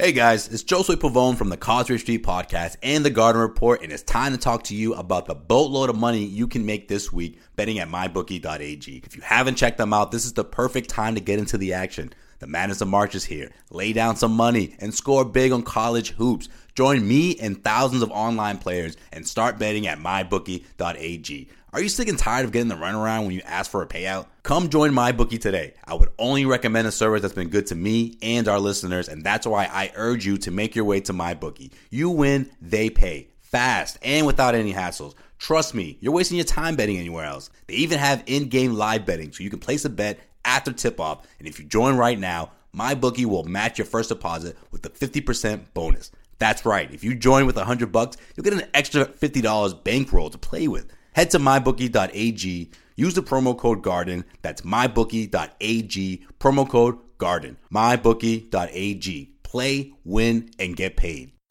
Hey guys, it's Josue Pavone from the Causeway Street Podcast and the Garden Report, and it's time to talk to you about the boatload of money you can make this week betting at mybookie.ag. If you haven't checked them out, this is the perfect time to get into the action. The Madness of March is here. Lay down some money and score big on college hoops. Join me and thousands of online players and start betting at mybookie.ag. Are you sick and tired of getting the runaround when you ask for a payout? Come join my bookie today. I would only recommend a service that's been good to me and our listeners, and that's why I urge you to make your way to my bookie. You win, they pay. Fast and without any hassles. Trust me, you're wasting your time betting anywhere else. They even have in-game live betting, so you can place a bet after tip-off, and if you join right now, my bookie will match your first deposit with a 50% bonus. That's right. If you join with 100 bucks, you'll get an extra $50 bankroll to play with. Head to mybookie.ag. Use the promo code GARDEN. That's mybookie.ag. Promo code GARDEN. Mybookie.ag. Play, win, and get paid.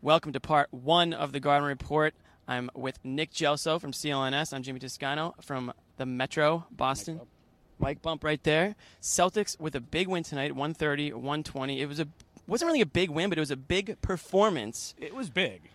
Welcome to part one of the Garden Report. I'm with Nick Gelso from CLNS. I'm Jimmy Toscano from the Metro, Boston. Mike Bump right there. Celtics with a big win tonight, 130, 120. It was a wasn't really a big win, but it was a big performance It was big.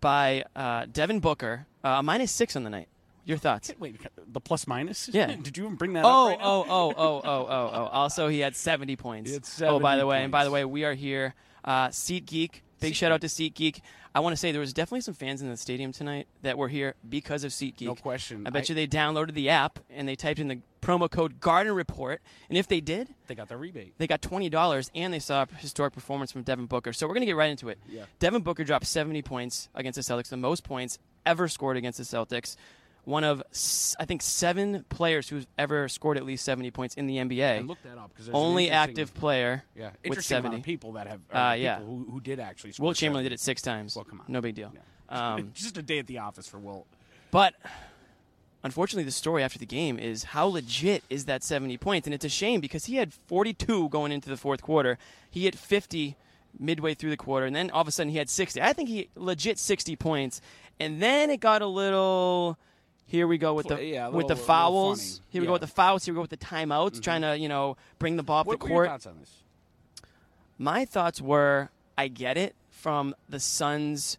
By uh, Devin Booker. Uh, minus six on the night. Your thoughts? Wait, the plus minus? Yeah. Did you even bring that Oh, up? right now? oh, oh, oh, oh, oh, oh. Also, he had 70 points. He had oh, by 70 the way, and by the way, we are here. Uh, SeatGeek. Big shout out to SeatGeek. I want to say there was definitely some fans in the stadium tonight that were here because of SeatGeek. No question. I bet I- you they downloaded the app and they typed in the promo code Garden Report, and if they did, They got the rebate. they got twenty dollars and they saw a historic performance from Devin Booker. So we're gonna get right into it. Yeah. Devin Booker dropped seventy points against the Celtics, the most points ever scored against the Celtics. One of I think seven players who's ever scored at least seventy points in the NBA. And look that up because Only active player Yeah, with interesting amount seventy. of people that have. Uh, Uh, yeah. Who, who did actually. Score Wilt Chamberlain 70. did it six times. Well, come on. No big deal. Yeah. Um, Just a day at the office for Will. But unfortunately, the story after the game is how legit is that 70 points? And it's a shame because he had 42 going into the fourth quarter. He hit 50 midway through the quarter, and then all of a sudden he had 60. I think he legit 60 points. And then it got a little. Here we go with the Yeah, a with the little- little fouls. Here we go with the fouls. Here we go with the timeouts, trying to you know bring the ball off What the were your court. thoughts on this? My thoughts were I get it from the Suns.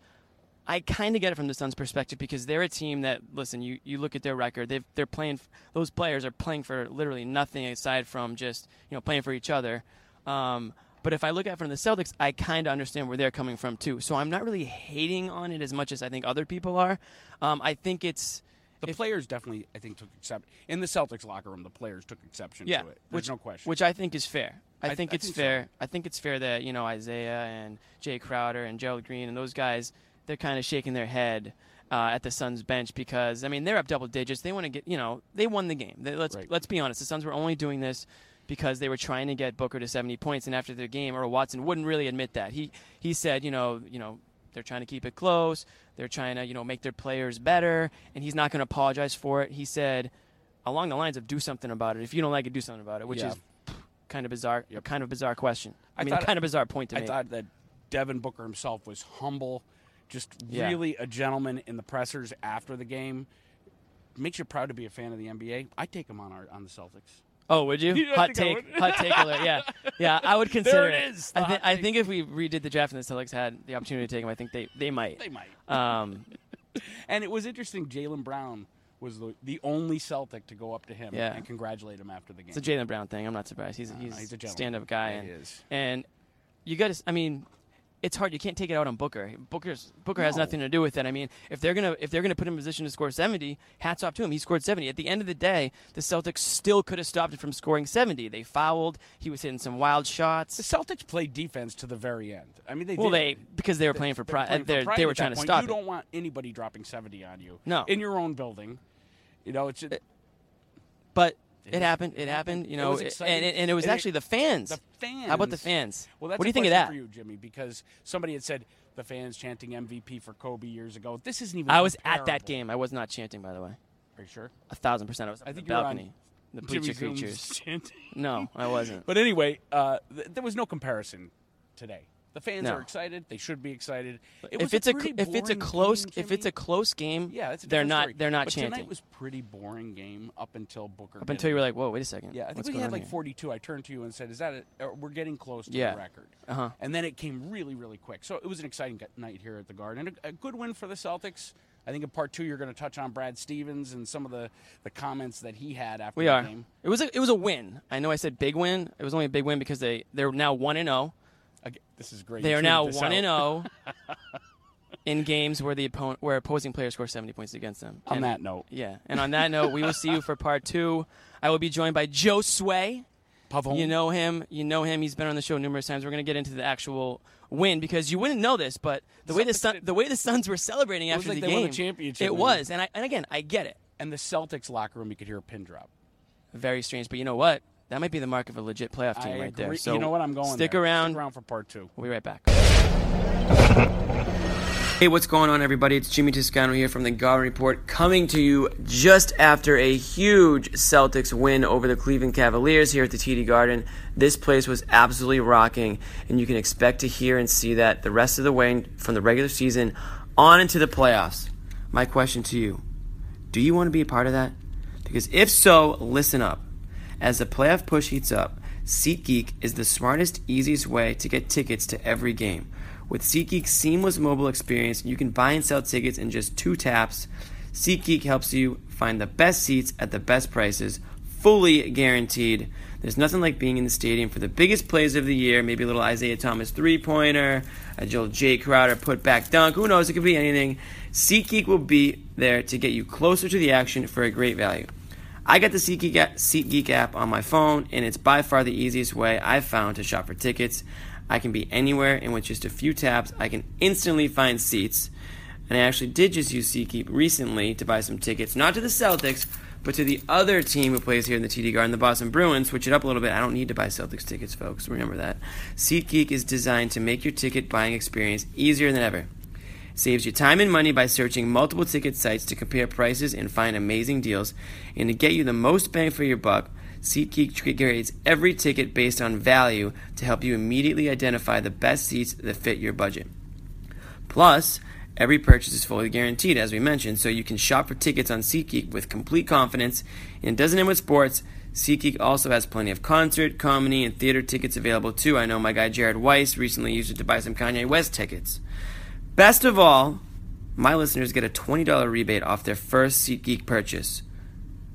I kind of get it from the Suns' perspective because they're a team that, listen, you, you look at their record, they've, they're playing, those players are playing for literally nothing aside from just, you know, playing for each other. Um, but if I look at it from the Celtics, I kind of understand where they're coming from too. So I'm not really hating on it as much as I think other people are. Um, I think it's, The players definitely, I think, took exception in the Celtics locker room. The players took exception yeah, to it. There's which, no question. Which I think is fair. I, I- think I it's think so. fair. I think it's fair that you know Isaiah and Jay Crowder and Gerald Green and those guys, they're kind of shaking their head uh, at the Suns bench because I mean they're up double digits. They want to get you know they won the game. They, let's Right. let's be honest. The Suns were only doing this because they were trying to get Booker to 70 points. And after the game, Earl Watson wouldn't really admit that. He he said you know you know they're trying to keep it close. They're trying to you know make their players better, and he's not going to apologize for it. He said along the lines of do something about it. If you don't like it, do something about it, which Yeah. is kind of bizarre. Kind of bizarre question. I, I mean, kind of bizarre point to I make. thought that Devin Booker himself was humble, just Yeah. really a gentleman in the pressers after the game. Makes you proud to be a fan of the NBA. I take him on our on the Celtics. Oh, would you? I hot take, hot take alert. Yeah, yeah. I would consider it is, the I, thi- hot I take. think if we redid the draft and the Celtics had the opportunity to take him, I think they they might. They might. Um, And it was interesting. Jaylen Brown was the, the only Celtic to go up to him Yeah. and congratulate him after the game. It's a Jaylen Brown thing. I'm not surprised. He's he's, he's a a gentleman. stand-up guy, Yeah, and is. and you got to. I mean, it's hard. You can't take it out on Booker. Booker's Booker has nothing to do with it. I mean, if they're gonna if they're gonna put him in position to score 70, hats off to him. He scored 70. At the end of the day, the Celtics still could have stopped it from scoring 70. They fouled. He was hitting some wild shots. the. Celtics played defense to the very end. I mean, they Well, did. they because they were playing for They pride. playing for They were trying to point. stop You it. don't want anybody dropping 70 on you. No. In your own building. You know, it's uh, just, But It it, happened. it It happened. You It know, it- and, it- and it was And it- actually the fans. the fans. How about the fans? Well, that's what do you think of that? for you, Jimmy? Because somebody had said the fans chanting MVP for Kobe years ago. This isn't even. I was at that game. I was not chanting, by the way. Are you sure? A thousand percent. I was I on the think you're on balcony. The Jimmy bleacher Zoom's creatures. chanting. No, I wasn't. But anyway, uh, th- there was no comparison today. The fans No. are excited. They should be excited. It was if it's a, cl- if it's a close game, if it's a close game, yeah, a they're not story. they're not but chanting. Tonight was pretty boring game up until Booker. Up until you were like, whoa, wait a second. Yeah, I think What's we had like here? 42. I turned to you and said, "Is that it? We're getting close to Yeah. the record." Uh-huh. And then it came really, really quick. So it was an exciting night here at the Garden. And a, a good win for the Celtics. I think in part two you're going to touch on Brad Stevens and some of the, the comments that he had after We the are. game. It was a it was a win. I know I said big win. It was only a big win because they they're now one and zero. This is great. They are now one and zero oh in games where the opponent where opposing players score seventy points against them. On And- that note, yeah. And on that note, we will see you for part two. I will be joined by Joe Sway. Pavone. You know him. You know him. He's been on the show numerous times. We're going to get into the actual win because you wouldn't know this, but the way the sun, the way the Suns were celebrating was after like the they game, won the championship, It man. was, and I, and again, I get it. and the Celtics locker room, you could hear a pin drop. Very strange, but you know what? That might be the mark of a legit playoff team I right there. So you know what? I'm going. Stick there. around. Stick around for part two. We'll be right back. Hey, what's going on, everybody? It's Jimmy Toscano here from the Garden Report, coming to you just after a huge Celtics win over the Cleveland Cavaliers here at the TD Garden. This place was absolutely rocking, and you can expect to hear and see that the rest of the way from the regular season on into the playoffs. My question to you do you want to be a part of that? Because if so, listen up. As the playoff push heats up, SeatGeek is the smartest, easiest way to get tickets to every game. With SeatGeek's seamless mobile experience, you can buy and sell tickets in just two taps. SeatGeek helps you find the best seats at the best prices, fully guaranteed. There's nothing like being in the stadium for the biggest plays of the year, maybe a little Isaiah Thomas three pointer, a Joel Jay Crowder put back dunk, who knows, it could be anything. SeatGeek will be there to get you closer to the action for a great value. I got the SeatGeek app, SeatGeek app on my phone, and it's by far the easiest way I've found to shop for tickets. I can be anywhere, and with just a few taps, I can instantly find seats. And I actually did just use SeatGeek recently to buy some tickets, not to the Celtics, but to the other team who plays here in the TD Garden, the Boston Bruins. Switch it up a little bit. I don't need to buy Celtics tickets, folks. Remember that. SeatGeek is designed to make your ticket buying experience easier than ever. Saves you time and money by searching multiple ticket sites to compare prices and find amazing deals. And to get you the most bang for your buck, SeatGeek grades every ticket based on value to help you immediately identify the best seats that fit your budget. Plus, every purchase is fully guaranteed, as we mentioned, so you can shop for tickets on SeatGeek with complete confidence. And it doesn't end with sports. SeatGeek also has plenty of concert, comedy, and theater tickets available too. I know my guy Jared Weiss recently used it to buy some Kanye West tickets. Best of all, my listeners get a $20 rebate off their first SeatGeek purchase.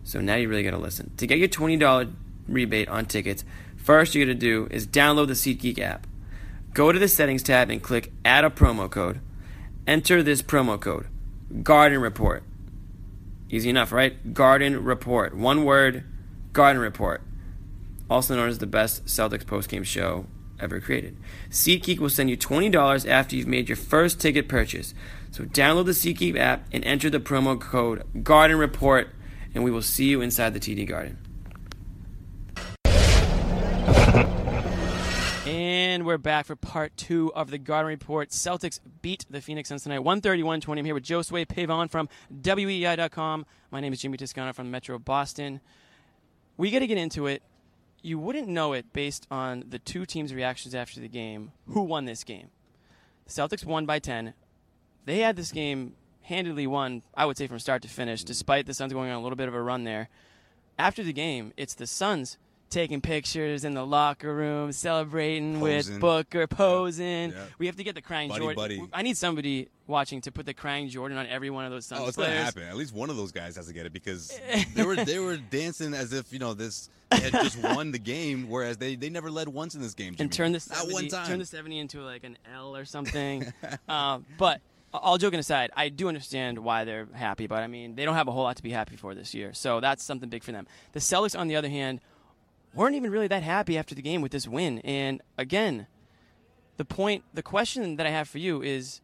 So now you really got to listen. To get your $20 rebate on tickets, first you got to do is download the SeatGeek app. Go to the settings tab and click add a promo code. Enter this promo code Garden Report. Easy enough, right? Garden Report. One word Garden Report. Also known as the best Celtics postgame show ever created. SeatGeek will send you $20 after you've made your first ticket purchase. So download the SeatGeek app and enter the promo code Garden Report, and we will see you inside the TD Garden. And we're back for part two of the Garden Report. Celtics beat the Phoenix Suns tonight, 131-20. I'm here with Josue Pavon from WEEI.com. My name is Jimmy Toscano from Metro Boston. We got to get into it. You wouldn't know it based on the two teams' reactions after the game. Who won this game? The Celtics won by 10. They had this game handily won, I would say, from start to finish, despite the Suns going on a little bit of a run there. After the game, it's the Suns taking pictures in the locker room, celebrating Posing. with Booker, posing. Yeah. We have to get the crying Buddy, Jordan. buddy. I need somebody watching to put the crying Jordan on every one of those Suns Oh, it's gonna players. happen. At least one of those guys has to get it because they were they were dancing as if you know this had just won the game, whereas they, they never led once in this game. Jimmy. and turn the not 70, one time. turn the 70 into like an L or something. uh, but all joking aside, I do understand why they're happy, but I mean, they don't have a whole lot to be happy for this year. So that's something big for them. The Celtics, on the other hand, weren't even really that happy after the game with this win. And again, the point, the question that I have for you is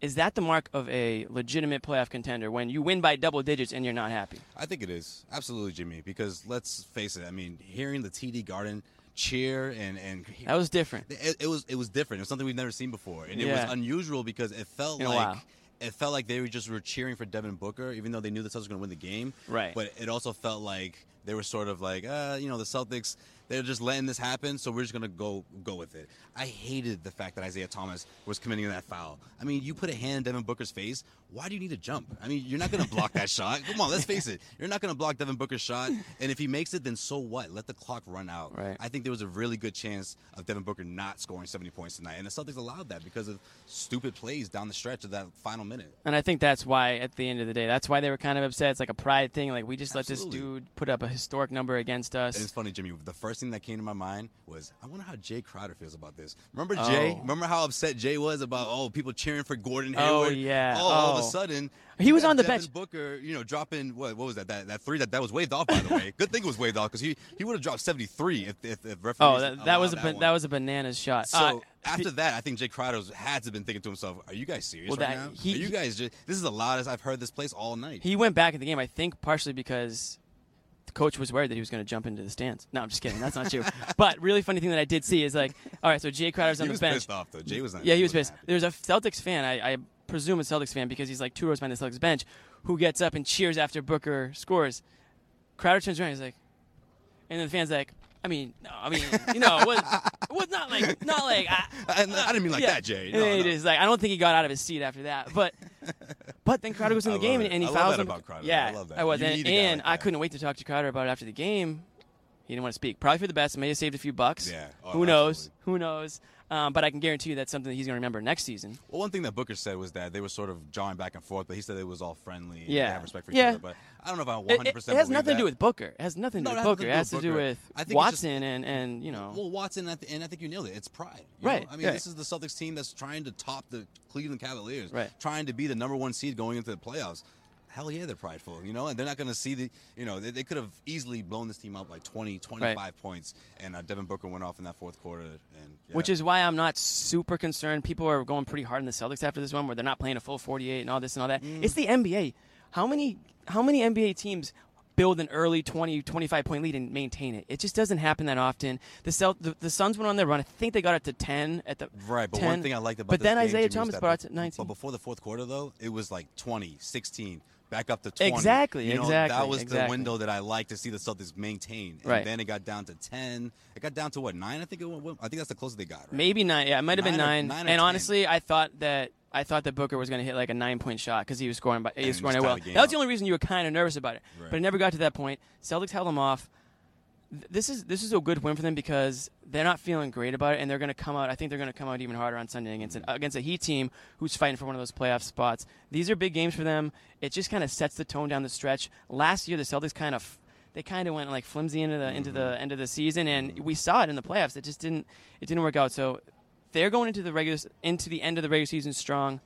is that the mark of a legitimate playoff contender when you win by double digits and you're not happy? I think it is absolutely Jimmy because let's face it. I mean, hearing the TD Garden cheer and and That was different. it, it was it was different. It was something we've never seen before, and it was unusual because it felt In like it felt like they were just were cheering for Devin Booker, even though they knew the Celtics were going to win the game. Right. But it also felt like they were sort of like, uh, you know, the Celtics. They're just letting this happen, so we're just gonna go go with it. I hated the fact that Isaiah Thomas was committing that foul. I mean, you put a hand in Devin Booker's face. Why do you need to jump? I mean, you're not gonna block that shot. Come on, let's face it. You're not gonna block Devin Booker's shot, and if he makes it, then so what? Let the clock run out. Right. I think there was a really good chance of Devin Booker not scoring 70 points tonight, and the Celtics allowed that because of stupid plays down the stretch of that final minute. And I think that's why, at the end of the day, that's why they were kind of upset. It's like a pride thing. Like we just let this dude put up a historic number against us. And it's funny, Jimmy. The first thing that came to my mind was, I wonder how Jay Crowder feels about this. Remember Jay? Oh. Remember how upset Jay was about oh people cheering for Gordon Oh, Hayward? yeah. Oh, all of Oh. a sudden He was on the Devin bench. Booker, you know, dropping what? What was that? That that three that that was waved off by the way. Good thing it was waved off because he he would have dropped seventy three if if, if referees. oh, that, that was a that that was a bananas shot. So Uh, after that, I think Jay Crowder had to have been thinking to himself, "Are you guys serious Well, right that- now? he- Are you guys just? This is the loudest I've heard this place all night." he went back in the game. I think partially because the coach was worried that he was going to jump into the stands. No, I'm just kidding. That's not true. but really funny thing that I did see is like, all right, so Jay Crowder's He on the was bench. pissed off though. Jay was not. Yeah, he was pissed. happy. There's a Celtics fan, I, I presume a Celtics fan because he's like two rows behind the Celtics bench, who gets up and cheers after Booker scores. Crowder turns around, he's like, and then the fan's like, I mean, no, I mean, you know, it was, it was not like, not like, I, I, I didn't mean like yeah. that, Jay. No, he no. just like, I don't think he got out of his seat after that, but, but then Crowder goes in the game and, and he I love fouls that him. about Crowder. Yeah, I love that. I was, You and, need a guy and like I couldn't wait to talk to Crowder about it after the game. He didn't want to speak. Probably for the best. May have saved a few bucks. Yeah. Oh, Who knows? Who knows? Um, but I can guarantee you that's something that he's going to remember next season. Well, one thing that Booker said was that they were sort of jawing back and forth, but he said it was all friendly. and Yeah. they have respect for each Yeah. other. But I don't know if I 100 It, it, percent. it has nothing to do with Booker. It has nothing to No, do with Booker. It has to do with it's just- Watson and, and you know. Well, Watson, and I th- and I think you nailed it. It's pride. Right, know? I mean, yeah. this is the Celtics team that's trying to top the Cleveland Cavaliers. Right. Trying to be the number one seed going into the playoffs. Hell yeah, they're prideful, you know, and they're not going to see the, you know, they, they could have easily blown this team up by 20, 25 points, and uh, Devin Booker went off in that fourth quarter, and yeah. Which is why I'm not super concerned. People are going pretty hard in the Celtics after this one, where they're not playing a full 48 and all this and all that. Mm. It's the NBA. How many how many NBA teams build an early 20, 25 point lead and maintain it? It just doesn't happen that often. The Celt- the, the Suns went on their run. I think they got it to 10 at the Right, but 10. one thing I liked about But then Isaiah Thomas brought it to 19. But before the fourth quarter, though, it was like 20, 16, back up to 20. Exactly, You know, exactly, That was the window that I like to see the Celtics maintain. And Right. then it got down to 10. It got down to what, 9? I think it went, I think that's the closest they got, right? Maybe nine. Yeah, it might have been Nine or- nine. nine or and 10. honestly, I thought that I thought that Booker was going to hit like a nine point shot because he was scoring. By, he And was scoring it well. tie the game That was the only reason you were kind of nervous about it. Right. But it never got to that point. Celtics held them off. Th- This is this is a good win for them because they're not feeling great about it, and they're going to come out. I think they're going to come out even harder on Sunday against an, against a Heat team who's fighting for one of those playoff spots. These are big games for them. It just kind of sets the tone down the stretch. Last year, the Celtics kind of they kind of went like flimsy into the into the Mm-hmm. end of the season, and we saw it in the playoffs. It just didn't it didn't work out. So they're going into the regular into the end of the regular season strong,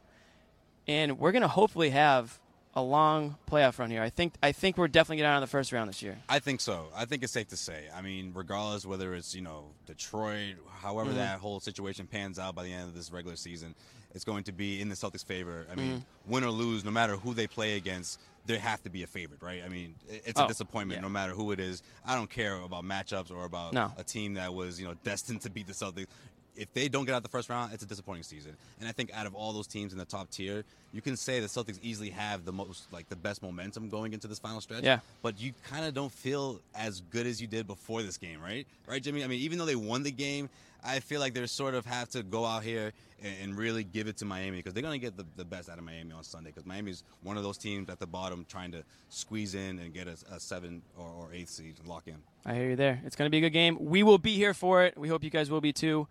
and we're going to hopefully have a long playoff run here. I think I think we're definitely getting out of the first round this year. I think so. I think it's safe to say. I mean, regardless whether it's you know Detroit, however Mm-hmm. that whole situation pans out by the end of this regular season, it's going to be in the Celtics' favor. I Mm-hmm. mean, win or lose, no matter who they play against, they have to be a favorite, right? I mean, it's a Oh, disappointment yeah. no matter who it is. I don't care about matchups or about No. a team that was you know destined to beat the Celtics. If they don't get out the first round, it's a disappointing season. And I think out of all those teams in the top tier, you can say the Celtics easily have the most, like the best momentum going into this final stretch. Yeah. But you kind of don't feel as good as you did before this game, right? Right, Jimmy? I mean, even though they won the game, I feel like they sort of have to go out here and, and really give it to Miami because they're going to get the, the best out of Miami on Sunday because Miami's one of those teams at the bottom trying to squeeze in and get a, a seven or, or eighth seed and lock in. I hear you there. It's going to be a good game. We will be here for it. We hope you guys will be too.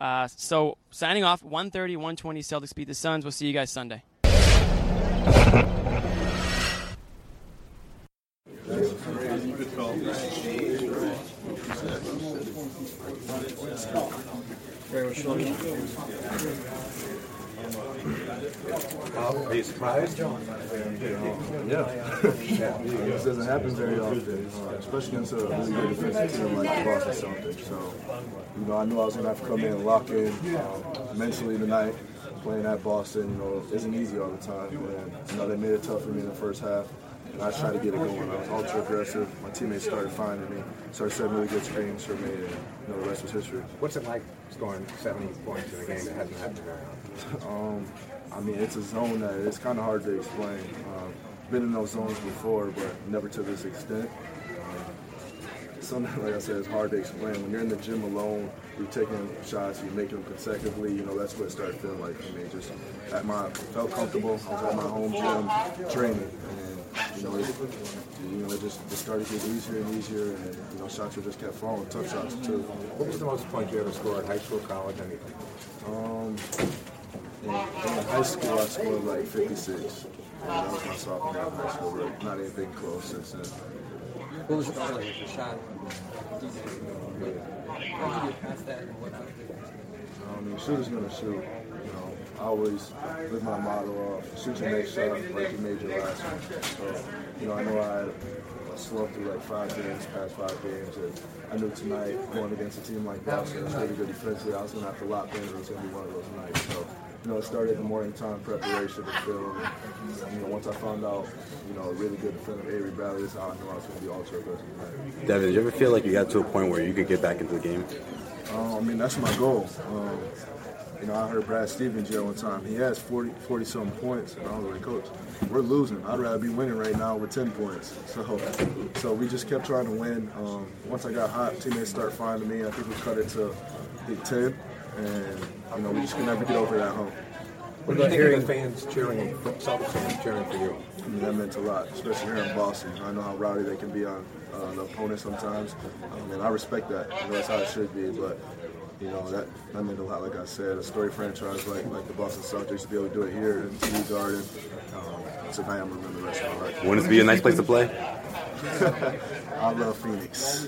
Uh, so signing off, 130, 120 Celtics beat the Suns. We'll see you guys Sunday. Are you surprised? Yeah. this doesn't happen very often, especially against a really good defensive team like the Boston Celtics. So, you know, I knew I was going to have to come in and lock in um, mentally tonight. Playing at Boston, you know, isn't easy all the time. And, you know, they made it tough for me in the first half. And I tried to get it going. I was ultra aggressive. My teammates started finding me, started setting really good screens for me, and you know, the rest was history. What's it like scoring 70 points in a game that hasn't happened very often? Um, I mean, it's a zone that it's kind of hard to explain. Um, been in those zones before, but never to this extent. Um, something like I said, it's hard to explain. When you're in the gym alone, you're taking shots, you're making them consecutively. You know, that's what it started feeling like for me. Just at my felt comfortable. I was at my home gym training, and you know, it, you know, it just it started to get easier and easier, and you know, shots were just kept falling, tough shots too. What was the most points you ever scored? High school, college, anything? Um, in, in high school, I scored like 56. And that was my sophomore year of high school, but not anything close since then. What was your your shot? How did you get past that and what I mean, shooter's gonna shoot. You know, I always live my motto off shoot your next shot like you made your last one. So, you know, I know I had a slump through like five games, past five games, and I knew tonight going against a team like Boston, that's really good defensively, I was gonna have to lock in, and it was gonna be one of those nights. So, you know, it started the morning time preparation to film. You know, once I found out, you know, a really good defender, Avery Bradley, is how I knew I was going to be aggressive tonight. Devin, did you ever feel like you got to a point where you could get back into the game? Uh, I mean, that's my goal. Um, you know, I heard Brad Stevens yell one time. He has 40, 40 some points, and I was like, Coach, we're losing. I'd rather be winning right now with 10 points. So, so we just kept trying to win. Um, once I got hot, teammates started finding me. I think we cut it to I think 10, and you know, we just could never get over that home. What about hearing the fans cheering, Celtics fans cheering for you? I mean, that meant a lot, especially here in Boston. I know how rowdy they can be on uh, the opponent sometimes, um, and I respect that. You know, that's how it should be. But you know, that, that meant a lot. Like I said, a story franchise like like the Boston Celtics to be able to do it here in TD Garden. Um, tonight, I'm gonna remember the rest of my life. Wouldn't it be a nice place to play? I love Phoenix.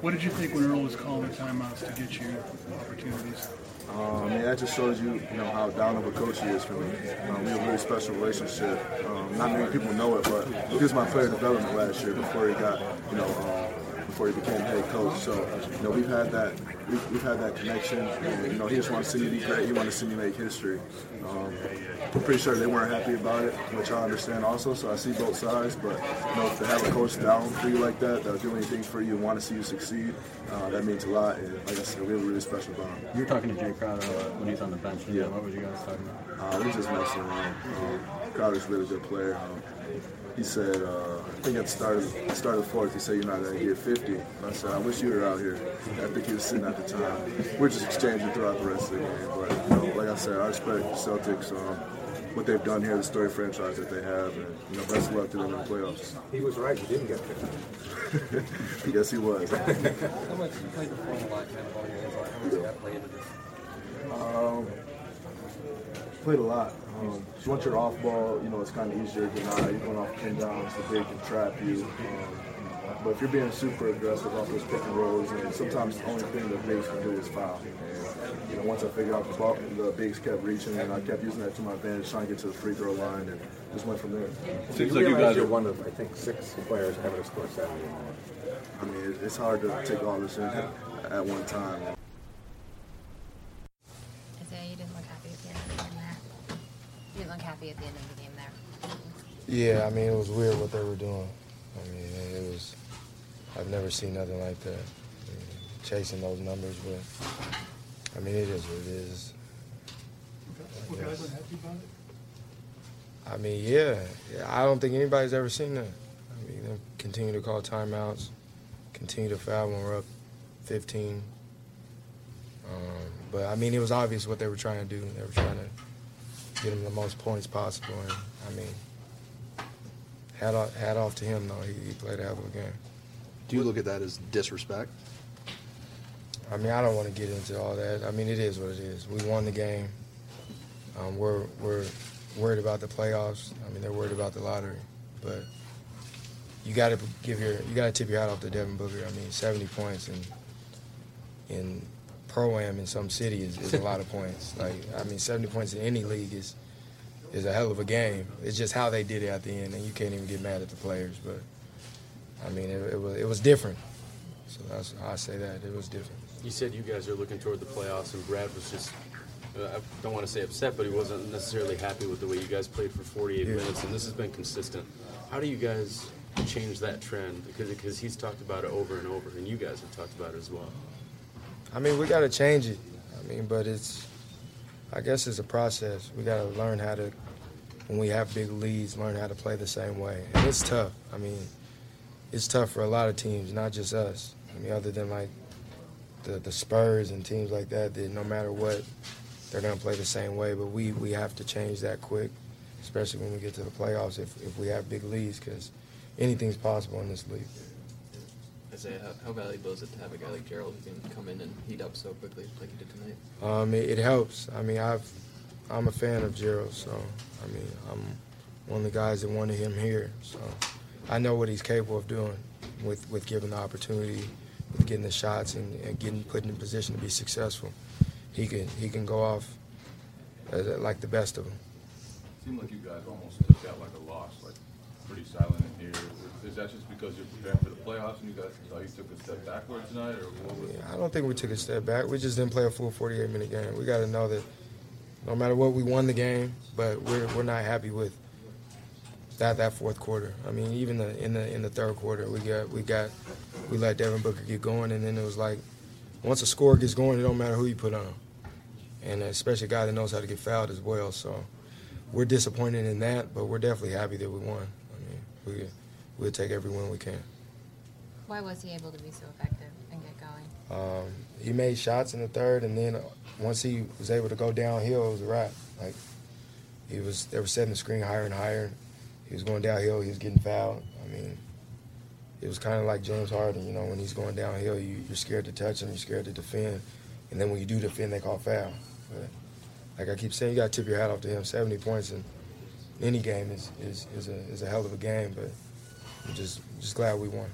What did you think when Earl was calling the timeouts to get you opportunities? Um, I mean, that just shows you, you know, how down of a coach he is for me. Um, we have a really special relationship. Um, not many people know it, but he was my player development last year before he got, you know, um, before he became head coach. So, you know, we've had that, we've, we've had that connection. And, you know, he just wanted to see me be great. He wanted to see me make history. Um, I'm pretty sure they weren't happy about it, which I understand also. So I see both sides. But you know, to have a coach down for you like that, that'll do anything for you, want to see you succeed, uh, that means a lot. And like I said, we have a really special bond. You were talking to Jay Crowder uh, when he's on the bench. Yeah. What were you guys talking about? Uh, we just messing around. Um, Crowder's a really good player. Um, he said, uh, think at the start of, start of the fourth, he said, you're not going to get 50. And I said, I wish you were out here. I think he was sitting at the time. We're just exchanging throughout the rest of the game. But, you know, like I said, I respect the Celtics, um, what they've done here, the story franchise that they have, and, you know, best of luck to them in the playoffs. He was right. he didn't get 50. yes, he was. How much you played the phone a lot, kind of all your hands on? How much did that play into this? Um, played a lot. Um, once you're off ball, you know, it's kind of easier to deny. You're going off pin downs, the big can trap you. Um, but if you're being super aggressive off those pick and rolls, and sometimes the only thing the bigs can do is foul. And, you know, once I figured out the ball, the bigs kept reaching, and I kept using that to my advantage, trying to get to the free throw line, and just went from there. So you realize you're one of, I think, six players ever to score 70 or. I mean, it's hard to take all this in at one time. Isaiah, you didn't look happy at the end of the game there. You didn't look happy at the end of the game there. Yeah, I mean, it was weird what they were doing. I mean, it was, I've never seen nothing like that. I mean, chasing those numbers, but I mean, it is what it is. Were guys unhappy about it? I mean, yeah. yeah. I don't think anybody's ever seen that. I mean, them continue to call timeouts, continue to foul when we're up 15. Um, but I mean, it was obvious what they were trying to do. They were trying to get him the most points possible. And I mean, hat off, hat off to him though. He, he played a hell of a game. Do you look at that as disrespect? I mean, I don't want to get into all that. I mean, it is what it is. We won the game. Um, we're we're worried about the playoffs. I mean, they're worried about the lottery, but you got to give your you got to tip your hat off to Devin Booker. I mean, 70 points in in pro am in some city is, is a lot of points. Like, I mean, 70 points in any league is is a hell of a game. It's just how they did it at the end, and you can't even get mad at the players. But I mean, it, it was it was different. So that's I say that it was different. You said you guys are looking toward the playoffs, and Brad was just. Uh, I don't want to say upset, but he wasn't necessarily happy with the way you guys played for 48 Yeah. minutes, and this has been consistent. How do you guys change that trend? Because because he's talked about it over and over, and you guys have talked about it as well. I mean, we got to change it. I mean, but it's, I guess it's a process. We got to learn how to, when we have big leads, learn how to play the same way. And it's tough. I mean, it's tough for a lot of teams, not just us. I mean, other than like the, the Spurs and teams like that, that no matter what, they're going to play the same way. But we, we have to change that quick, especially when we get to the playoffs if, if we have big leads, because anything's possible in this league. Isaiah, how, how valuable is it to have a guy like Gerald who can come in and heat up so quickly like he did tonight? Um, it, it helps. I mean, I've, I'm a fan of Gerald, so I mean, I'm one of the guys that wanted him here. So I know what he's capable of doing with, with given the opportunity, with getting the shots and, and getting put in a position to be successful. He can he can go off as, like the best of them. It Seemed like you guys almost took that like a loss, like pretty silent in here. Is, that just because you're preparing for the playoffs and you guys thought you took a step backward tonight, or what was? I don't think we took a step back. We just didn't play a full 48 minute game. We got to know that no matter what, we won the game, but we're we're not happy with that that fourth quarter. I mean, even the in the in the third quarter, we got we got we let Devin Booker get going, and then it was like once a score gets going, it don't matter who you put on, and especially a guy that knows how to get fouled as well. So we're disappointed in that, but we're definitely happy that we won. We we'll take every win we can. Why was he able to be so effective and get going? Um, he made shots in the third, and then once he was able to go downhill, it was a wrap. Like he was, they were setting the screen higher and higher. He was going downhill. He was getting fouled. I mean, it was kind of like James Harden. You know, when he's going downhill, you, you're scared to touch him. You're scared to defend, and then when you do defend, they call foul. But like I keep saying, you got to tip your hat off to him. 70 points in any game is is, is a is a hell of a game. But I'm just just glad we won.